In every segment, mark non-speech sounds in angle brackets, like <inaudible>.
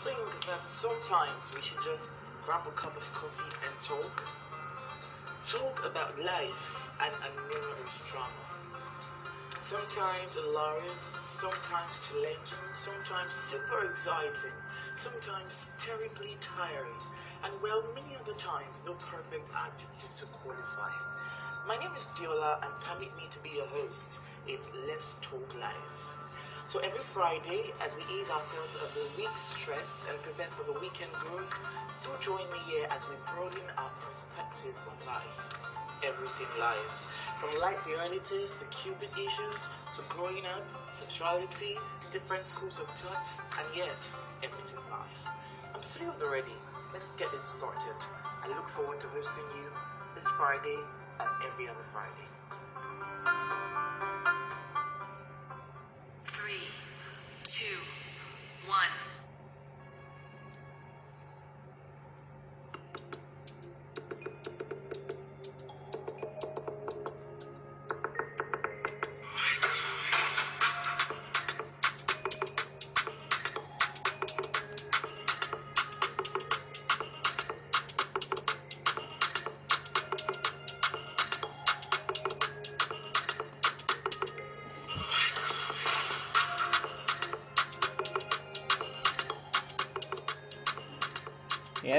think that sometimes we should just grab a cup of coffee and talk? Talk about life and a numerous drama. Sometimes hilarious, sometimes challenging, sometimes super exciting, sometimes terribly tiring, and well, many of the times, no perfect adjective to qualify. My name is Diola, and permit me to be your host. It's Let's Talk Life. So every Friday, as we ease ourselves of the week's stress and prepare for the weekend growth, do join me here as we broaden our perspectives on life. Everything life. From life realities to cupid issues to growing up, sexuality, different schools of thought, and yes, everything life. I'm thrilled already. Let's get it started. I look forward to hosting you this Friday and every other Friday.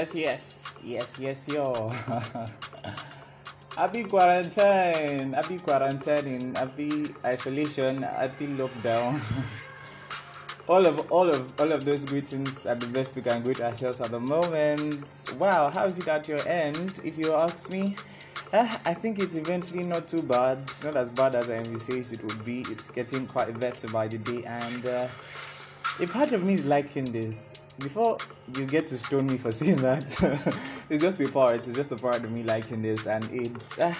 Yes, yes, yes, yes, yo. <laughs> happy quarantine, happy quarantine, happy isolation, happy lockdown. <laughs> all of all of all of those greetings are the best we can greet ourselves at the moment. Wow, how's it at your end? If you ask me, uh, I think it's eventually not too bad. Not as bad as I envisaged it would be. It's getting quite better by the day, and uh, a part of me is liking this before you get to stone me for <laughs> saying that, it's just a part. It's just a part of me liking this, and it's uh,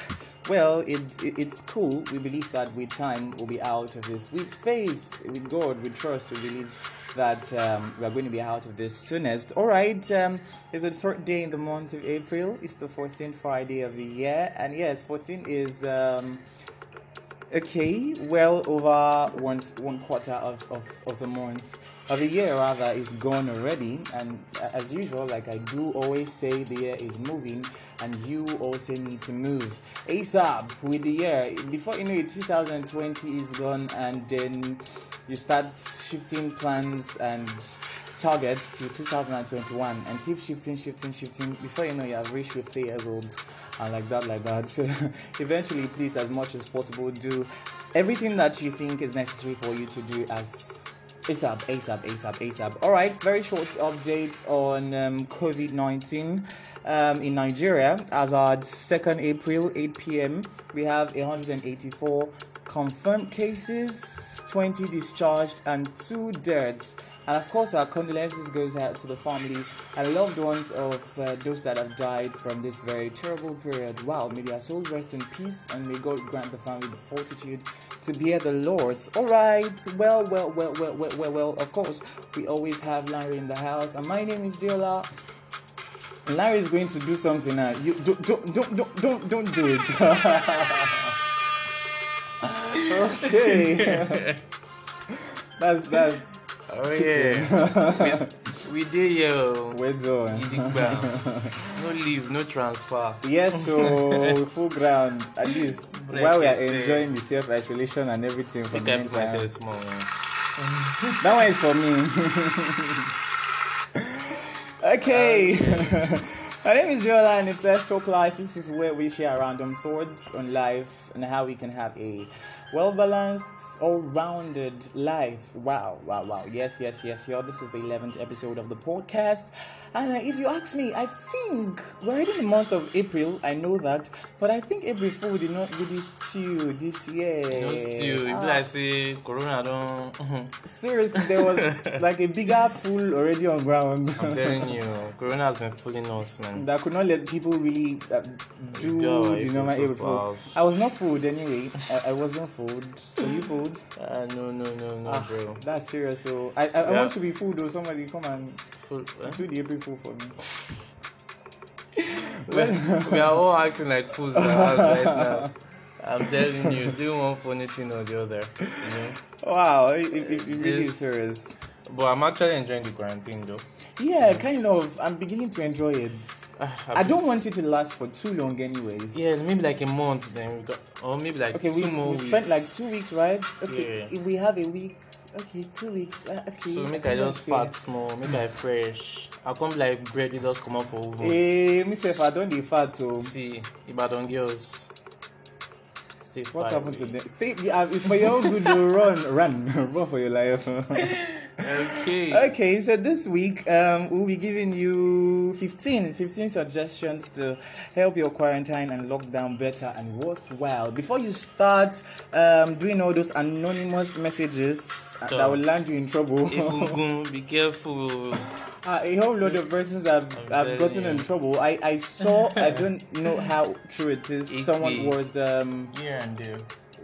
well, it's it, it's cool. We believe that with time we'll be out of this. With faith, with God, with trust, we believe that um, we are going to be out of this soonest. All right, um, it's a third day in the month of April. It's the 14th Friday of the year, and yes, 14 is. Um, okay, well over one one quarter of, of, of the month of the year rather is gone already. And as usual like i do always say the year is moving and you also need to move asap with the year. Before you know it 2020 is gone and then you start shifting plans and targets to 2021 and keep shifting shifting shifting. Before you know you have reached 50 years old and like that like that. So <laughs> eventually please as much as possible do everything that you think is necessary for you to do as ASAP, ASAP, ASAP, ASAP. All right, very short update on um, COVID 19 um, in Nigeria. As at 2nd April, 8 p.m., we have 184 confirmed cases, 20 discharged, and two deaths. And of course, our condolences goes out to the family and loved ones of uh, those that have died from this very terrible period. Wow, may their souls rest in peace, and may God grant the family the fortitude to bear the loss. All right, well, well, well, well, well, well, well. Of course, we always have Larry in the house, and my name is Diola. Larry is going to do something now. You don't, don't, don't, don't, don't, don't do it. <laughs> okay. <laughs> that's that's. Oh yeah. we, <laughs> we did yo. We're doing. no leave, no transfer. Yes, so <laughs> full ground. At least while we are enjoying the self isolation and everything from Make the I meantime. myself small. <laughs> That one is for me. okay. Um, My name is Jola and it's Let's Talk Life. This is where we share random thoughts on life and how we can have a well balanced, all rounded life. Wow, wow, wow. Yes, yes, yes, yo. This is the 11th episode of the podcast. And uh, if you ask me, I think we're already in the month of April. I know that. But I think April Fool did not really stew this year. You know, still, it be Ah. like say Corona don't. <laughs> Seriously, there was like a bigger fool already on ground I'm telling you, Corona has been fooling us, man. that could not let people really uh, do Go, the April normal Fool April Fool. I was not fooled anyway. I, I wasn't fooled. Were you food? Uh, no, no, no, no, Ah, bro. that's serious. So I, I, I want to be food though. Somebody come and Fool, eh? do the April Fool for me. <laughs> we, are all acting like fools in the house right now. I'm telling you, doing one funny thing or the other. You know? Wow, it, it, it really is serious. But I'm actually enjoying the quarantine though. Yeah, kind of. I'm beginning to enjoy it. Ah, I don't want it to last for too long, anyways. Yeah, maybe like a month then we got, or maybe like Okay, we, we spent like two weeks, right? Okay, Yeah. if we have a week. Okay, two weeks. uh, Okay, So make okay, I just fat small, make I fresh. I come like bread, it just come out for oven. Eh, me say if I don't dey fat oh. See, if I don't girls. Stay What happened to baby. them? Stay. Yeah, it's for your own good. Run, run, <laughs> run for your life. <laughs> Okay. okay, so this week um, we'll be giving you 15, 15 suggestions to help your quarantine and lockdown better and worthwhile. Before you start um, doing all those anonymous messages uh, that will land you in trouble. Be careful. Uh, <laughs> a whole lot of persons have, I'm have gotten in trouble. I, I saw, I don't know how true it is. <laughs> Someone was, um, Here and there.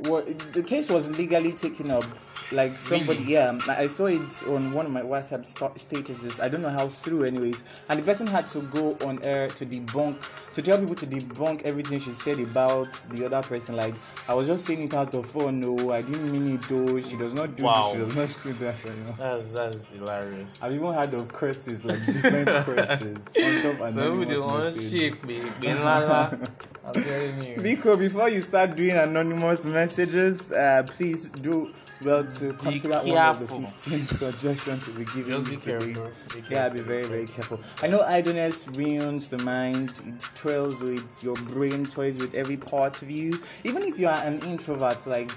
Wa- the case was legally taken up. Like somebody, Really? yeah, um, I saw it on one of my WhatsApp sta- statuses. I don't know how through, anyways. And the person had to go on air to debunk, to tell people to debunk everything she said about the other person. Like, I was just saying it out of fun. No, I didn't mean it though. She does not do Wow. this. She does not do that. You know? That's that's hilarious. I've even heard of curses, like different <laughs> curses. On top and So we one shake me, be lala. <laughs> I'm telling you. Biko, before you start doing anonymous messages, uh, please do well to consider one of the 15 <laughs> suggestions we'll be giving Just be you careful. Be careful. Yeah, be very, very careful. I know idleness ruins the mind, it trails with your brain, toys with every part of you. Even if you are an introvert, like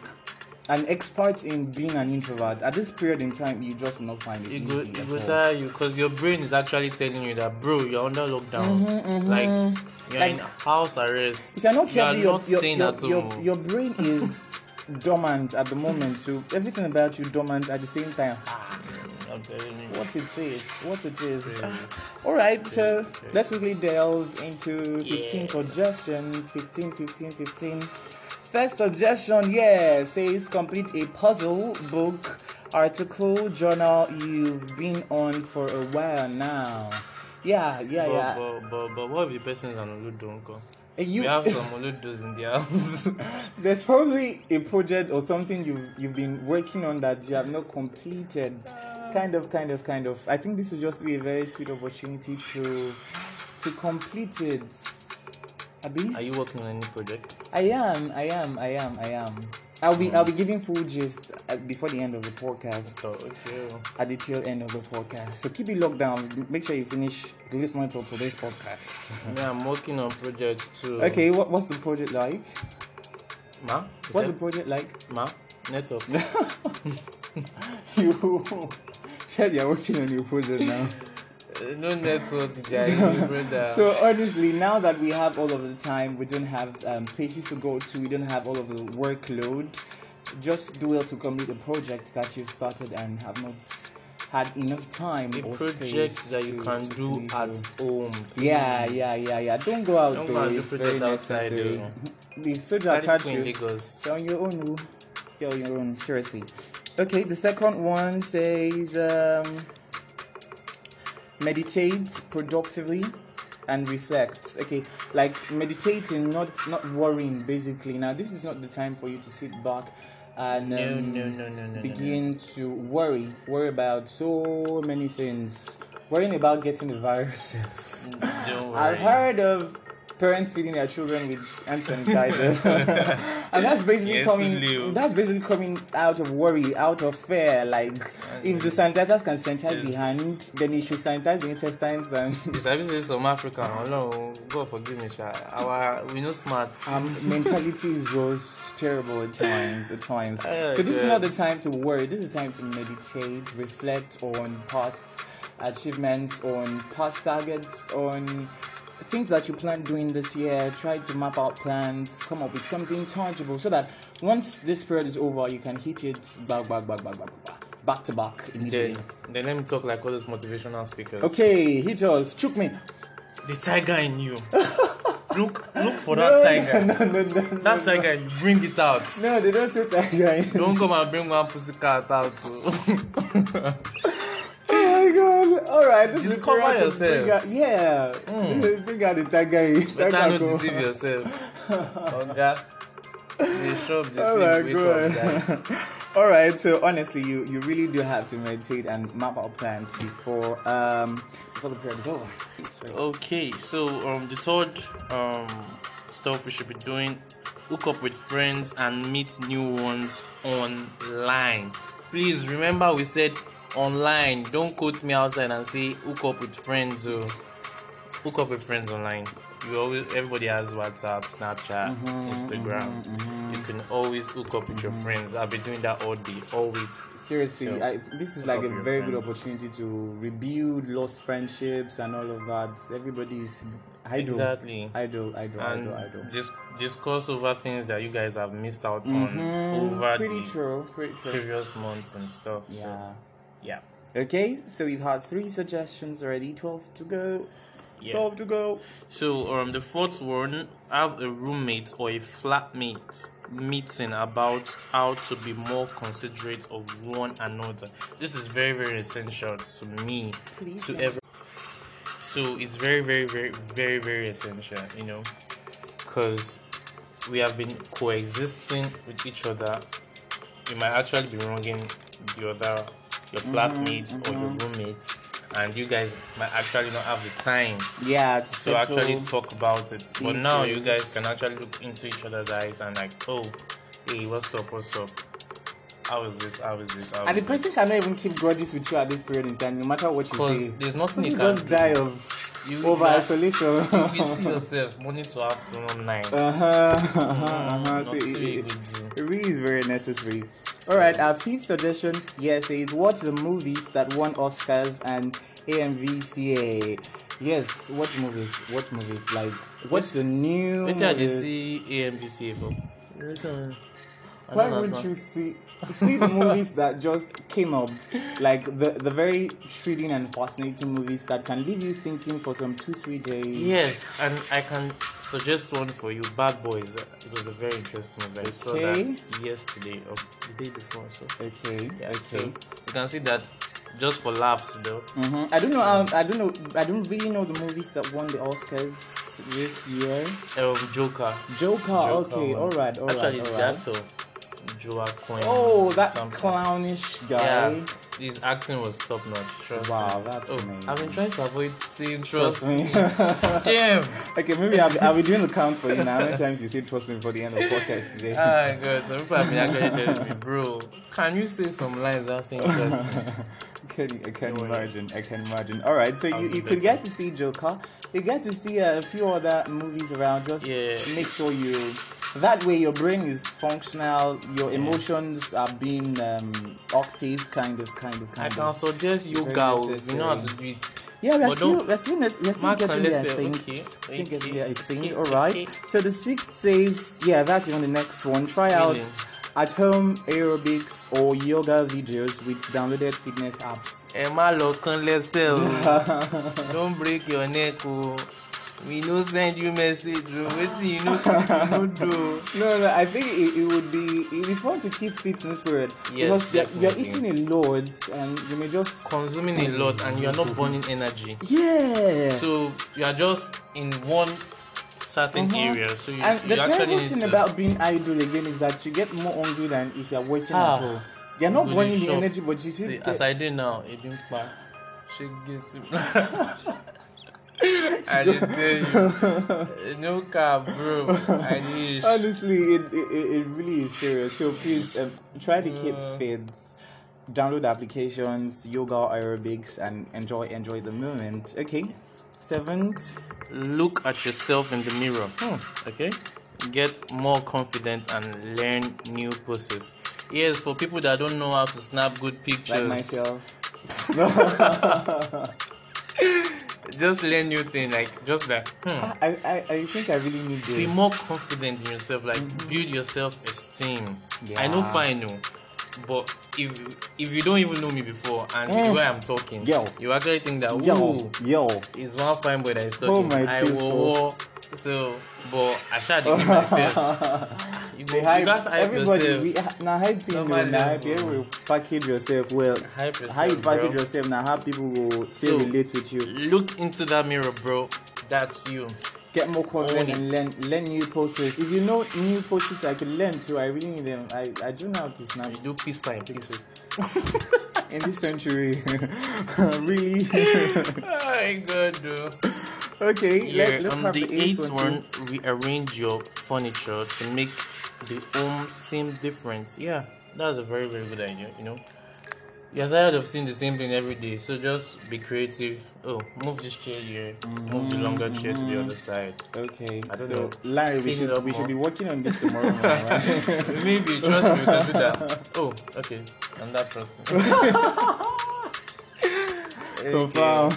an expert in being an introvert, at this period in time, you just will not find it It go, easy. it all. tire you because your brain is actually telling you that, bro, you're under lockdown. Like, you're Mm-hmm, Like- in house arrest. If you're not careful You your, your, your, your, your brain <laughs> is dormant at the moment, so everything about you dormant at the same time. I'm. What it is, what it is. Crazy. <sighs> All right, so Crazy. let's quickly delve into 15 Yeah. suggestions. 15, 15, 15. First suggestion, yeah, says complete a puzzle, book, article, journal you've been on for a while now. Yeah, yeah, But, yeah. but, but, but what if the person is an Oludo uncle? And We you, have <laughs> some Oludos in the house. <laughs> There's probably a project or something you've you've been working on that you have not completed. Kind of, kind of, kind of. I think this would just be a very sweet opportunity to to complete it. Abi? Are you working on any project? I am, I am, I am, I am. I'll be I'll be giving full gist uh, before the end of the podcast. Oh, okay. At the tail end of the podcast. So keep it locked down. Make sure you finish the listening to today's podcast. <laughs> Yeah, I'm working on project too. Okay, what, what's the project like? Ma? You What's the project like? Ma? Network. <laughs> you <laughs> said you're working on your project now. No network, Jai. <laughs> So honestly, now that we have all of the time, we don't have um, places to go to, we don't have all of the workload. Just do well to complete the project that you've started and have not had enough time the or project space that you to- can to do at home. Yeah, yeah, yeah, yeah. Don't go out Don't though. go and it's very outside, necessary. though. <laughs> Soldier catch you, on your own. You're on your own. Seriously. Okay. The second one says um, meditate productively and reflect. Okay, like meditating, not not worrying. Basically, now this is not the time for you to sit back and um, no, no, no, no, no. begin to worry, worry about so many things. Worrying about getting the virus. <laughs> Worry. I've heard of parents feeding their children with hand sanitizers, <laughs> and that's basically Yes, coming. That's basically coming out of worry, out of fear. Like if the sanitizers can sanitize the hand, then it should sanitize the intestines and. It's I say some African. Oh no, God forgive me, Sha. Our we know smart. Um, mentality is just terrible at times. At times. <laughs> Oh, so this is not the time to worry. This is time to meditate, reflect on past achievements, on past targets, on things that you plan doing this year. Try to map out plans, come up with something tangible, so that once this period is over, you can hit it back, back, back, back, back, back, back to back immediately. Then, then let me talk like all those motivational speakers. Okay, hit us, choke me. The tiger in you. <laughs> look, look for that tiger. No, no, no, no, That tiger, you bring it out. no, they don't say guy. Don't come and bring one pussy cat out. oh. Oh my god! All right, this Discover is the yourself. Bring out, yeah, <laughs> bring out the tiger. Better not deceive yourself. <laughs> Oga, shop this Oh my sleep, wake up, god! All right. So honestly, you you really do have to meditate and map out plans before um before the period is over. Okay, so um, the third um stuff we should be doing: hook up with friends and meet new ones online. Please remember we said online. Don't quote me outside and say hook up with friends. Oh, hook up with friends online. You always everybody has WhatsApp, Snapchat, mm-hmm, mm-hmm, Instagram. Mm-hmm. You can always hook up with your friends. I've been doing that all day, all week. seriously, So, I, this is like a very good opportunity to rebuild lost friendships and all of that. Everybody's idle. Exactly. Idle, idle, and idle, idle. dis- discuss over things that you guys have missed out on over Mm, pretty the true, pretty true. previous months and stuff. Yeah. So, yeah. Okay, so we've had three suggestions already. Twelve to go. Yeah. Twelve to go. So um, the fourth one, have a roommate or a flatmate meeting about how to be more considerate of one another. This is very very essential to me, Please, to every. So it's very very very very very essential, you know, because we have been coexisting with each other. You might actually be wronging the other, your flatmate or your roommate, and you guys might actually not have the time Yeah, to to actually talk about it. But now you guys can actually look into each other's eyes and like, oh, hey, what's up, what's up? How is this? How is this? How And the is this? person cannot even keep grudges with you at this period in time, no matter what you Because say. there's nothing you You can just die of You over isolation. You see <laughs> yourself morning to afternoon night. Uh huh. Uh-huh, uh-huh. not So it, it, it really is very necessary. All right, our fifth suggestion yes is watch the movies that won Oscars and AMVCA. Yes, watch movies. Watch movies. Like watch the new. Wait till I dey movies. see AMBC for. Why don't would you see see the movies <laughs> that just came up, like the the very thrilling and fascinating movies that can leave you thinking for some two three days. Yes, and I can suggest one for you. Bad Boys. It was a very interesting movie. I saw that yesterday or the day before. So Okay. yeah, so Okay. you can see that just for laughs though. hmm I don't know. Um, I don't know. I don't really know the movies that won the Oscars this year. Um, Joker. Joker. Joker okay. All right. All right. Actually, All right. the actor Joaquin. Oh, that something. clownish Yeah, guy. his acting was top notch. Trust Wow, me. that's oh, amazing. I've been trying to avoid saying Trust trust. me. <laughs> Damn. okay, maybe I'll, be- I'll be doing the count for you now. How many times you say trust me before the end of the podcast today? <laughs> Ah, God. Some people have been actually telling me, bro, can you say some lines without saying trust me? <laughs> I can, I can Don't imagine. I can imagine. All right, so I'll you, you could get to see Joker. You get to see a few other movies around. Just Yeah. make sure you. That way, your brain is functional. Your emotions are being um, active, kind of, kind of, kind I can of. suggest yoga. oh, You know how to do it. Yeah, we're still, we're still, we're still getting there. I let's think. okay, Still getting there, I think. All right. So the sixth says, yeah, that's even the next one. Try out at home aerobics or yoga videos with downloaded fitness apps. ẹ má lọ kán lẹ́sẹ̀ o <laughs> don't break your neck o we no send you message o wetin you no <laughs> you no do. No, no, I think it, it would be it be fun to keep fit in spirit. Yes, because you're, you're eating a lot and you may just consuming a lot and you are not burning energy. Yeah. so you are just in one certain Mhm. area. So you, and the you actually terrible thing to about being idle again is that you get more hungry than if you're working Ah, at all. You're not burning the energy, but you still see get, as i dey now ebi n pa. Ṣe gbèsè <laughs> i dey tell you no car bro i <laughs> need Honestly, it, it, it it really is serious. So please um, try to keep Uh. fit. Download applications, yoga, aerobics, and enjoy enjoy the moment. Okay. Seventh. look at yourself in the mirror. Okay, get more confident and learn new poses. Yes, for people that don't know how to snap good pictures, Like myself. <laughs> <laughs> just learn new thing. Like just like hmm, I, I, I think I really need this be more confident in yourself. Like build your self esteem. I know Yeah. fine, no. But if if you don't even know me before and Mm. the way I'm talking, Yo. you actually think that Yo, ooh, yo. is one fine boy that is talking. Oh my I will. So, but I shall give myself. You, go, They you hype, hype everybody. yourself. We, now hype Normal now hype you. Package yourself well. Hype yourself, How you package bro. yourself now? How people will still So- relate with you. Look into that mirror, bro. That's you. get more confident and learn learn new poses. If you know new poses I could learn too, I really need them. I, I do not know how to snap You do peace sign, peace. <laughs> in this century. <laughs> really? oh <laughs> my god, though. Okay, Yeah, let, let's on have the the eighth eighth one. one, rearrange your furniture to make the home seem different. Yeah, that's a very very good idea. You know, you're tired of seeing the same thing every day, so just be creative. Oh, move this chair here, move the longer chair to the other mm-hmm. side. Okay, I don't so know. Larry, we should we should be working on this tomorrow morning, right? <laughs> Maybe trust me, we can do that. Oh, okay, I'm that person. <laughs> Confirm.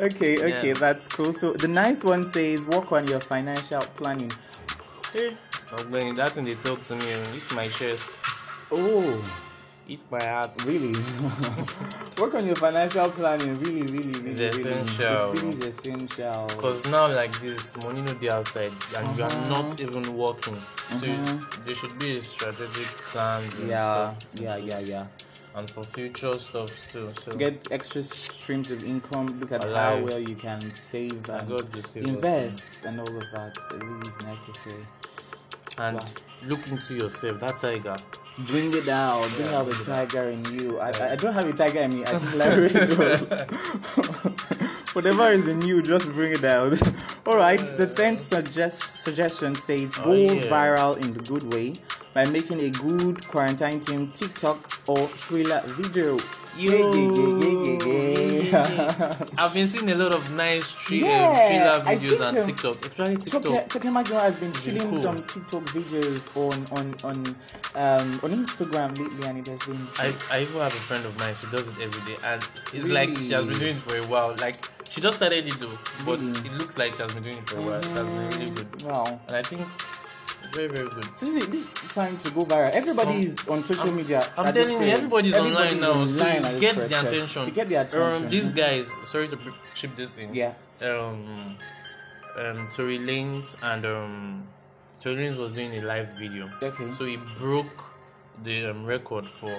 okay, <laughs> okay, Yeah. that's cool. So the ninth one says work on your financial planning. Hey, Ogbeni, that thing they talk to me, it's my chest, Oh, it's my heart. really? <laughs> work on your financial planning. Really, really, really, It's really. essential. It really is essential. Because now, like this, money no dey outside, and you Uh-huh. are not even working. So you, there should be a strategic plan. Yeah, yeah, yeah, yeah. And for future stuff too. So Get extra streams of income. Look at how well you can save and save invest and all of that. It really is necessary. and Wow. look into yourself. That tiger. Bring it out. Bring out the bring it out. tiger in you. I, I- I don't have a tiger in me. I think Larry. <laughs> <laughs> Whatever is in you, just bring it out. <laughs> All right. The tenth suggest, suggestion says Oh, go yeah. viral in the good way by making a good quarantine team TikTok or Triller video. Yo. <laughs> I've been seeing a lot of nice tre- Yeah, um, Triller videos on um, TikTok, especially TikTok. Toke Tokemagio has been really killing cool. some TikTok videos on on on um on Instagram lately, and it has been. I, I even have a friend of mine. She does it every day, and it's like she has been doing it for a while. Like she just started it though, but Really? it looks like she has been doing it for a while. Has been really good, Wow. and I think very very good. This is this is time to go viral. Everybody is on social media. I'm telling you, period. everybody's, online now, so you get the attention. You get the attention. Um, these guys, sorry to chip this in. Yeah. Um, um, Tory Lanez and um, Tory Lanez was doing a live video. Okay. So he broke the um, record for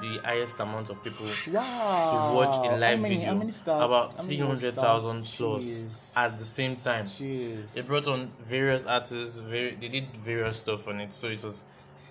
the highest amount of people Wow. to watch a live many- video. about how many three hundred thousand stars? plus Jeez. at the same time. Jeez. They brought on various artists. Very, they did various stuff on it, so it was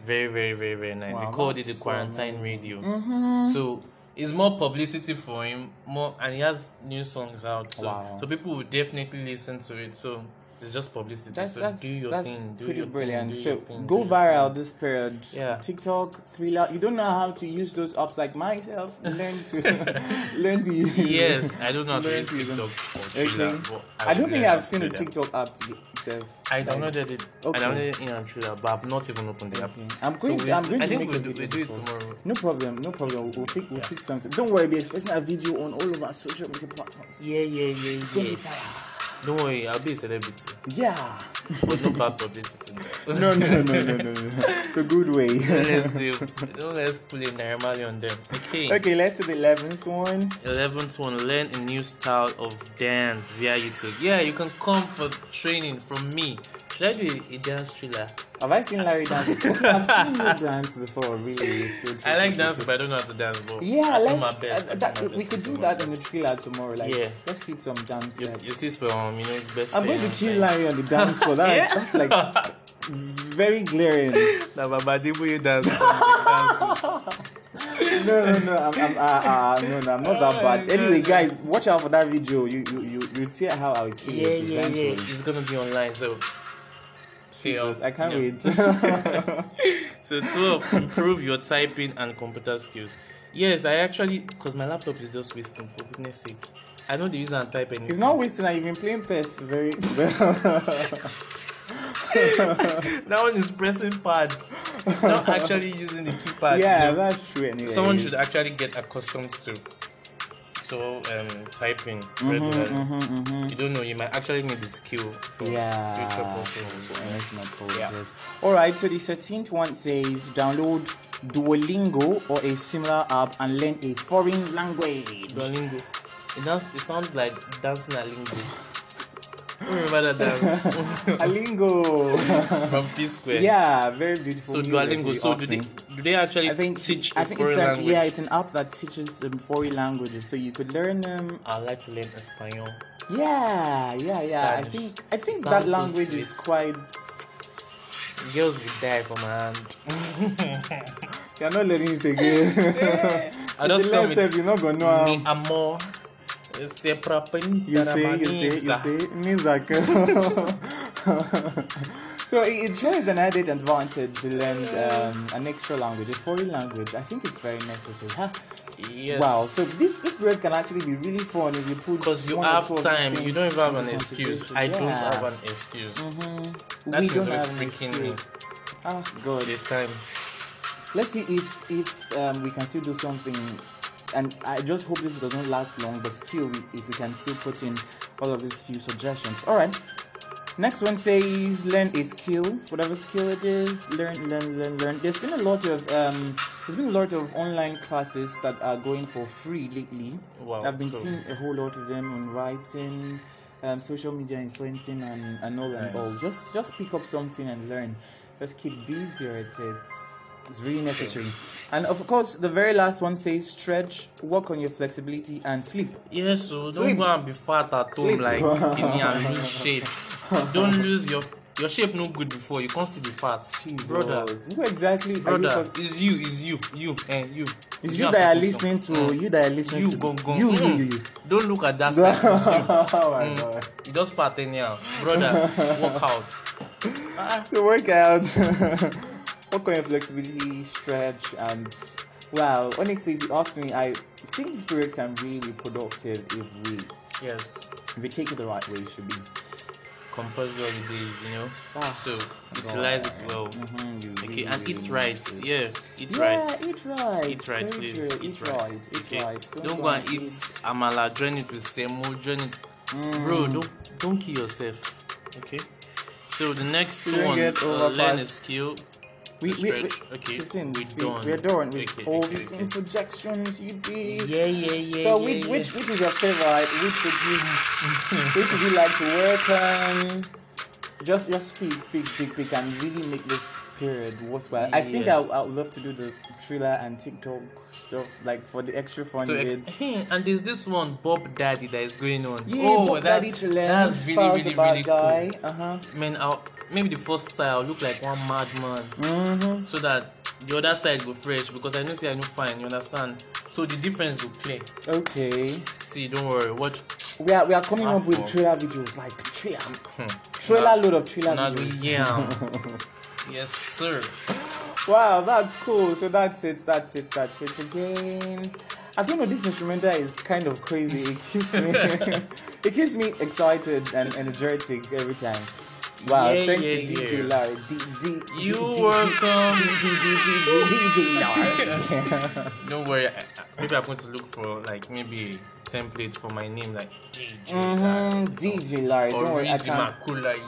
very, very, very, very nice. Wow, they called it the so quarantine amazing. radio. Mm-hmm. So it's more publicity for him, more, and he has new songs out. So, Wow. so people will definitely listen to it. So it's just publicity. That's so that's, do your that's thing. Do it. pretty brilliant. Thing, so thing, go viral this period. Yeah. TikTok, Triller. You don't know how to use those apps like myself. <laughs> Learn to <laughs> learn to use. Yes, I don't know how to use to use them. TikTok or Okay. Triller, but I don't think I've seen a. TikTok app itself. I downloaded it. Okay. I downloaded it in and Triller, but I've not even opened the app. Okay. I'm going. So to, I'm we- going I to think we'll do, we'll do it tomorrow. No problem, no problem. We'll, we'll pick, we'll pick something. Don't worry, be expecting a video on all of our social media platforms. Yeah, yeah, yeah, It's yeah. Don't worry, I'll be a celebrity. Yeah. But no bad publicity. <laughs> No, no, no, no, no, no, no. The good way. <laughs> let's do. Don't let's pull a normally on them. Okay. okay, let's do the eleventh one. Eleventh one, learn a new style of dance via YouTube. Yeah, you can come for training from me. Should I do a, a dance Triller? Have I seen Larry dance before? <laughs> I've seen you <laughs> dance before, really. I like dancing, but I don't know how to dance. But Yeah, I let's. my best. uh, that, my we could do my that in the Triller tomorrow. Like, Yeah. let's hit some dance You, you see some, you know, best. I'm going to kill Larry on the dance floor. That's, <laughs> Yeah. that's like very glaring. Nah, but but the way you dance. No, no, no. I'm, I'm, uh, uh, no, no, I'm not that Oh bad. Anyway, guys, watch out for that video. You, you, you, you see how I'll kill yeah, it yeah, yeah. eventually. It's gonna be online, so. Jesus, I can't yeah. wait. <laughs> So 12, improve your typing and computer skills. Yes, I actually, because my laptop is just wasting, for goodness sake. I know the user and type anything. It's not wasting. I've been playing PES very well. <laughs> that one is pressing pad, not actually using the keypad. yeah, you know. that's true. Anyway, Someone should actually get accustomed to so um typing mm-hmm, regularly. Mm-hmm, mm-hmm. You don't know, you might actually need the skill for Yeah. future purposes. Yeah. All right. So the 13th one says download Duolingo or a similar app and learn a foreign language. Duolingo. It, sounds, it sounds like dancing a lingo. <laughs> <laughs> Alingo. <laughs> from P Square? yeah, very beautiful. So Duolingo. So do they do they actually I think teach I a think foreign it's an, language? yeah, it's an app that teaches um, foreign languages, so you could learn them. I like to learn Espanol. Yeah, yeah, yeah. I think I think Sounds that language sweet. is quite. Girls will die for my hand. You're not learning it again. I just come with. You're not gonna know. amor. Se Nizak. <laughs> so it, it shows an added advantage to learn um, an extra language, a foreign language. I think it's very necessary. Huh? Yes. Wow. So this this period can actually be really fun if you put Because you one or have two time, you don't even have an excuse. consideration. I don't have an excuse. Mhm. That we is don't have an freaking me. excuse. Ah, God. This time. Let's see if if um, we can still do something. And I just hope this doesn't last long, but still, we, if we can still put in all of these few suggestions. All right. Next one says learn a skill, whatever skill it is. Learn, learn, learn, learn. There's been a lot of um, there's been a lot of online classes that are going for free lately. Wow, I've been true. seeing a whole lot of them on writing, um, social media influencing, and, and all and all. Just just pick up something and learn. Just keep busy at it. It's really necessary. And of course, the very last one says stretch, work on your flexibility, and sleep. Yes, so don't Sleep. go and be fat at home Sleep. like skinny and lose shape. Don't lose your your shape no good before you can't still be fat. Jesus. Brother, who exactly? are you brother, talk- it's you, it's you, you, and you. It's You you that are listening to. something. You that are listening You to. go go. You, Mm. you, you. Don't look at that side. It's you. <laughs> oh my Mm. god. You just fat anyhow, brother. Work out. <laughs> Workout. work on <laughs> your flexibility, stretch, and wow. Honestly, if you ask me, I think this period can really be productive if we Yes, if we take it the right way. It should be. compulsory holidays, you know. Ah, So utilize it well. Mhm, you Okay, really, and eat really right. need. Yeah, eat Yeah, right. eat right. Eat right, Very please. Eat, Eat right. right. Eat Okay. right. Don't go and eat amala. Join it with semo. Join it, bro. Mm. Don't don't kill yourself. Okay. So the next Don't one, uh, learn a skill. We, we, we. Okay, 15, we're we, done. We're done with Okay, all okay, the okay. interjections you did. Yeah, yeah, yeah. So yeah, which, yeah. which which is your favorite? Which would you which would you like to work on? Just just pick pick pick pick and really make this period worthwhile. I think I, Yes. I would love to do the Triller and TikTok stuff like for the extra fun So ex- hey, and there's this one Bop Daddy that is going on. yeah, oh, Bob that, Daddy that's really really really guy. cool. Uh huh. Man, I'll, maybe the first side I'll look like one madman, Mm-hmm. so that the other side go fresh because I know say I know fine. You understand? So the difference will play. Okay. See, don't worry. Watch. We are we are coming up with Awful. trailer videos like trailer Hmm. trailer load of trailer Now, videos. yeah. <laughs> yes, sir. Wow, that's cool. So that's it. That's it. That's it again. I don't know. This instrumental is kind of crazy. It keeps me, it keeps me excited and energetic every time. Wow! Yeah, thanks yeah, to DJ yeah. Larry. D, D, You D, welcome. DJ Larry. Don't worry. Maybe I'm going to look for like maybe template for my name like DJ. mm-hmm, DJ Larry. Or Don't worry. I can't.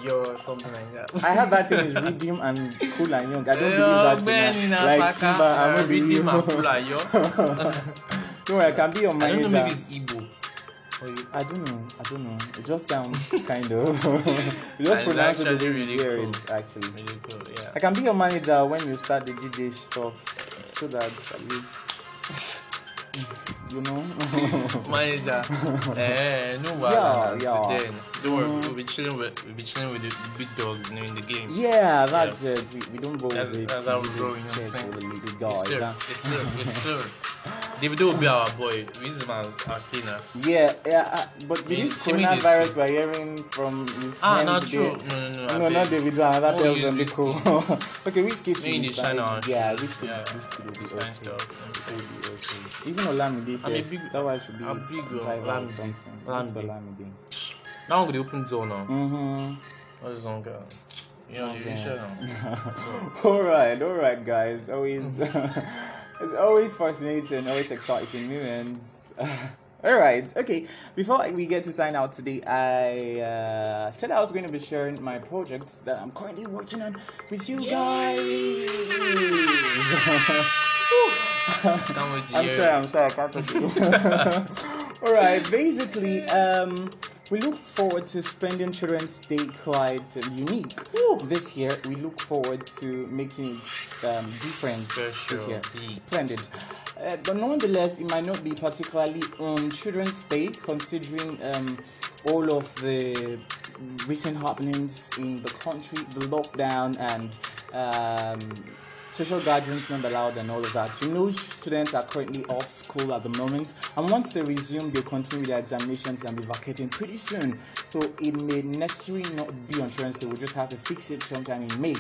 Yo or something like that. I have that thing is rhythm and cool and young. I don't believe that man, in uh, Like Africa, I uh, won't believe you. Akula Yo. <laughs> Don't worry. I can be your I don't know, manager. maybe it's Igbo. I don't know. I don't know. It just sounds kind of. you <laughs> just <laughs> And pronounce it actually really hear cool. actually. Really cool, yeah. I can be your manager when you start the DJ stuff, so that at least, you know. <laughs> Manager. <laughs> eh, no Yeah, wahala. yeah. Then, don't worry, we'll be chilling with we'll be chilling with the big dogs, you know, in the game. yeah, that's it. We, we don't go That's- with that's the how we roll, you know what I'm saying? the little Yes, guys. sir. Yes, sir. Yes, sir. Davido will be our boy. This man's Akina. Yeah, yeah, uh, but with this coronavirus we're hearing from his Ah, not today- true. No, no, no. No, not. David another Oh, tells them <laughs> be cool. okay, we kid Maybe they shine on. Yeah, which kid Yeah. this will be Design okay. stuff. Be. Even Olamide I'm a big- that one should be I'm big on driver or Olamide. Olamide. Olamide. Now we open zone now. Mm-hmm. What is on girl? Know, you should all right, all right, guys. Always, <laughs> it's always fascinating, always exciting moments. <laughs> all right, okay. Before we get to sign out today, I uh, said I was going to be sharing my projects that I'm currently working on with you guys. <laughs> Wait to I'm sorry. I'm sorry, I can't talk to you. <laughs> All right, basically, um, we look forward to spending Children's Day quite um, unique this year. We look forward to making it um, different this year. big. Splendid. Uh, but nonetheless, it might not be particularly on Children's Day, considering um, all of the recent happenings in the country, the lockdown and um, social gatherings not allowed and all of that. You know, students are currently off school at the moment, and once they resume, they'll continue their examinations and be vacating pretty soon. So it may necessarily not be on Tuesday. We'll just have to fix it sometime in May.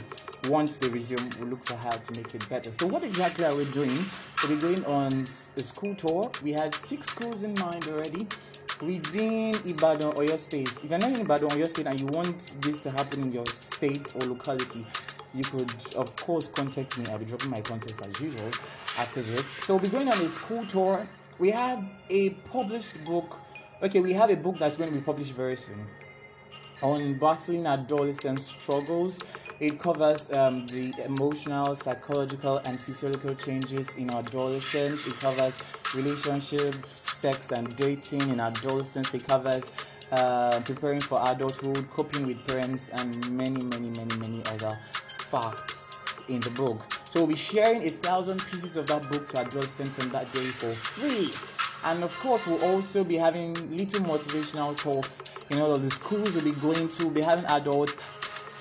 Once they resume, we'll look for how to make it better. So what exactly are we doing? We're going on a school tour. We have six schools in mind already within Ibadan Oyo State. If you're not in Ibadan Oyo State and you want this to happen in your state or locality, you could of course contact me. I'll be dropping my contacts as usual after this. So we're going on a school tour. We have a published book. Okay, we have a book that's going to be published very soon on battling adolescent struggles. It covers um, the emotional, psychological, and physiological changes in adolescence. It covers relationships, sex, and dating in adolescence. It covers uh, preparing for adulthood, coping with parents, and many, many, many, many other facts in the book. So we'll be sharing a thousand pieces of that book to adolescents on that day for free. And of course, we'll also be having little motivational talks in all of the schools we'll be going to. We'll be having adults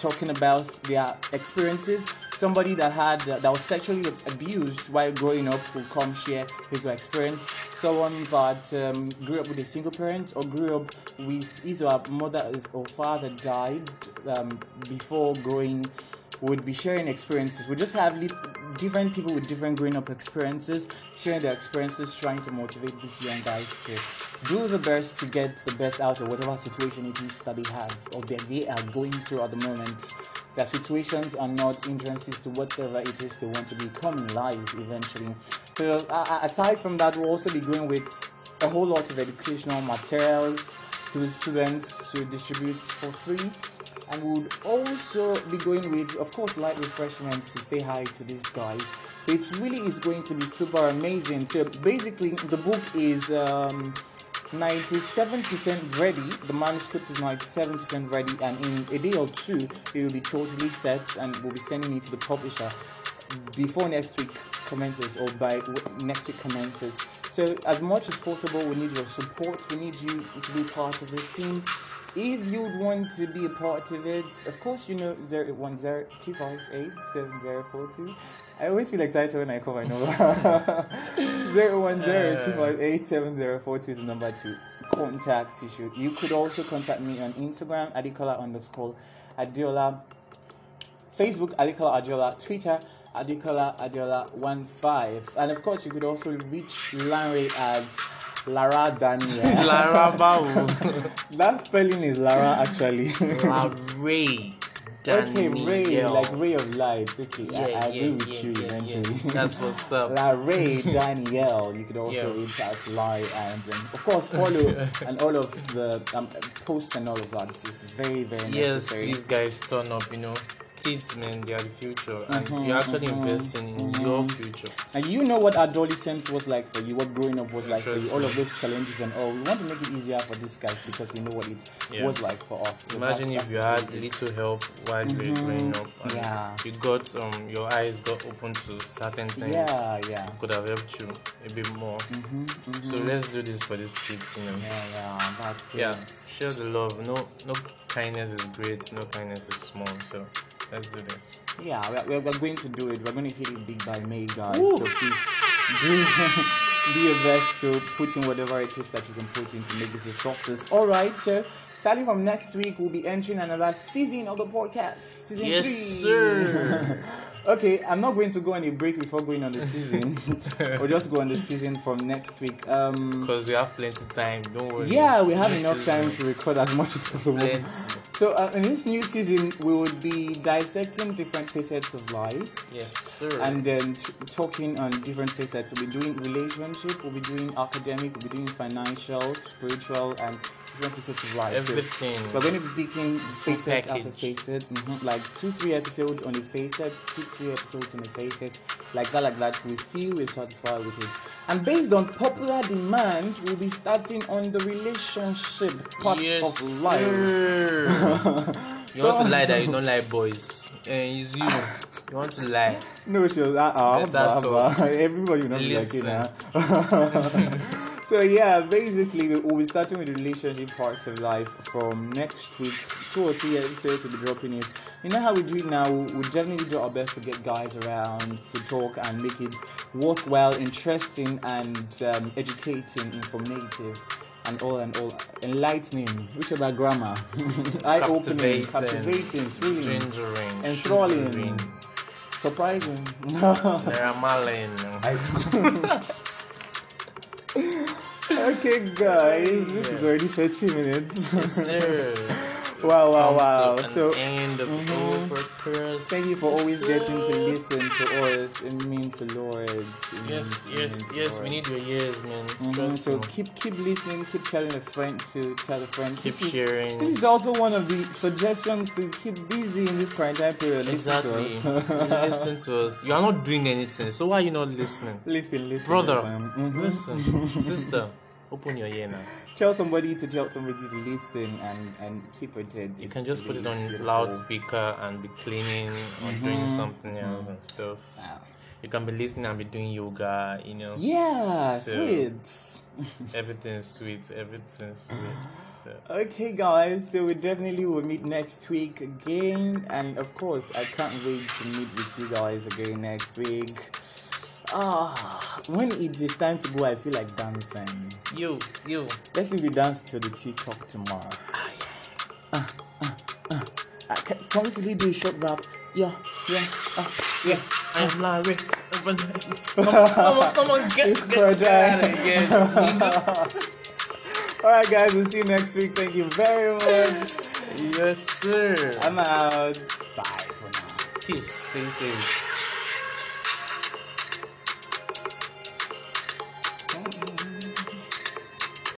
talking about their experiences. Somebody that had that was sexually abused while growing up will come share his or experience. Someone that um, grew up with a single parent or grew up with his or her mother or father died um, before growing would be sharing experiences. We just have different people with different growing up experiences, sharing their experiences, trying to motivate these young guys to do the best to get the best out of whatever situation it is that they have or that they are going through at the moment. Their situations are not hindrances to whatever it is they want to become in life eventually. So, uh, aside from that, we'll also be going with a whole lot of educational materials to the students to distribute for free and we would also be going with, of course, light refreshments to say hi to these guys. It really is going to be super amazing. So basically, the book is um, 97% ready. The manuscript is 97% ready, and in a day or two, it will be totally set, and we'll be sending it to the publisher before next week commences or by next week commences. So as much as possible, we need your support. We need you to be part of the team. If you would want to be a part of it, of course you know 010-258-7042. I always feel excited when I call my number. <laughs> 010-258-7042 is the number to contact you. Should. You could also contact me on Instagram, Adikola underscore Adiola. Facebook, Adikola Adiola. Twitter, Adikola Adiola15. And of course, you could also reach Larry at Lara Daniel. <laughs> Lara Bawu. that spelling is Lara actually. <laughs> Ray. okay, Ray, like Ray of Light. Okay, I, Yeah, I yeah, agree with yeah, you eventually. That's what's <laughs> up. La Ray Danielle. You could also reach out to Larry and um, of course follow and all of the um, posts and all of that. This is very very Yes, necessary. these guys turn up, you know. Kids, man, they are the future. And Mhm, you're actually mhm, investing in your future. And you know what adolescence was like for you, what growing up was like for you, all of those challenges and all. We want to make it easier for these guys because we know what it Yeah. was like for us. So Imagine if you had little help while you were growing up. And Yeah. You got um your eyes got open to certain things. Yeah, yeah. Could have helped you a bit more. Mm-hmm, So let's do this for these kids, you know. Yeah, yeah, that's Yeah, share the love. No, no kindness is great. No kindness is small. So let's do this. Yeah, we're, we're going to do it. We're going to hit it big by May, guys. Woo. So please do, <laughs> do your best to put in whatever it is that you can put in to make this a success. All right, so starting from next week, we'll be entering another season of the podcast. Season Yes, three. sir. <laughs> okay, I'm not going to go on a break before going on the season. <laughs> we'll just go on the season from next week. Um, Because we have plenty of time. Don't worry. yeah, we have enough time to record as much as possible. So, uh, in this new season, we would be dissecting different facets of life Yes, sir. and then t- talking on different facets. We'll be doing relationship, we'll be doing academic, we'll be doing financial, spiritual, and different facets of life. So everything. we're going to be picking facet after facet, mhm, like two, three episodes on a facet, two, three episodes on a facet, like that, like that. We feel we're satisfied with it. And based on popular demand, we'll be starting on the relationship part yes, of life. you want to lie that you don't like boys. And it's you. You want to lie. No, she was uh, uh, Better Abba, talk. Abba. <laughs> Everybody will not be like Listen. now. <laughs> So yeah, basically we- we'll be starting with the relationship part of life from next week. Two or three episodes will be dropping it. You know how we do it now. We we definitely do our best to get guys around to talk and make it worthwhile, interesting, and um, educating, informative, and all and all enlightening. Whichever grammar, <laughs> eye-opening, captivating, thrilling, gingering, enthralling, surprising. <laughs> carameling. <laughs> okay, guys, this is already 30 minutes. Sir. <laughs> wow, wow, wow. So. end of Mhm. Thank you for always Sir. getting to listen to us. It means a lot. Yes, yes, yes. We need your ears, man. Mhm, So me. keep keep listening, keep telling a friend to tell a friend. Keep This is- sharing. This is also one of the suggestions to keep busy in this quarantine period. Listen to Exactly. us. listen to us. You are not doing anything, so why are you not listening? listen, listen, Brother, man. Mhm. listen. Sister, open your ear now. Tell somebody to tell somebody to listen and and keep it. uh, You can just put it on beautiful. loudspeaker and be cleaning or doing Mhm. something else and stuff. Wow. You can be listening and be doing yoga, you know. Yeah, So- sweet. <laughs> Everything's sweet, everything's sweet. So, Okay, guys, so we definitely will meet next week again, and of course, I can't wait to meet with you guys again next week. Ah, when it is time to go, I feel like dancing. you, you. Let's leave the dance to the TikTok tomorrow. Ah, ah, ah. Uh, can, can we quickly do a short rap? Yeah, yeah, ah, yeah. I am Larry. Come on, come on, come on, get, It's get, get out of here. <laughs> All right, guys, we'll see you next week. Thank you very much. Yes, sir. I'm out. Bye for now. Peace. Stay safe.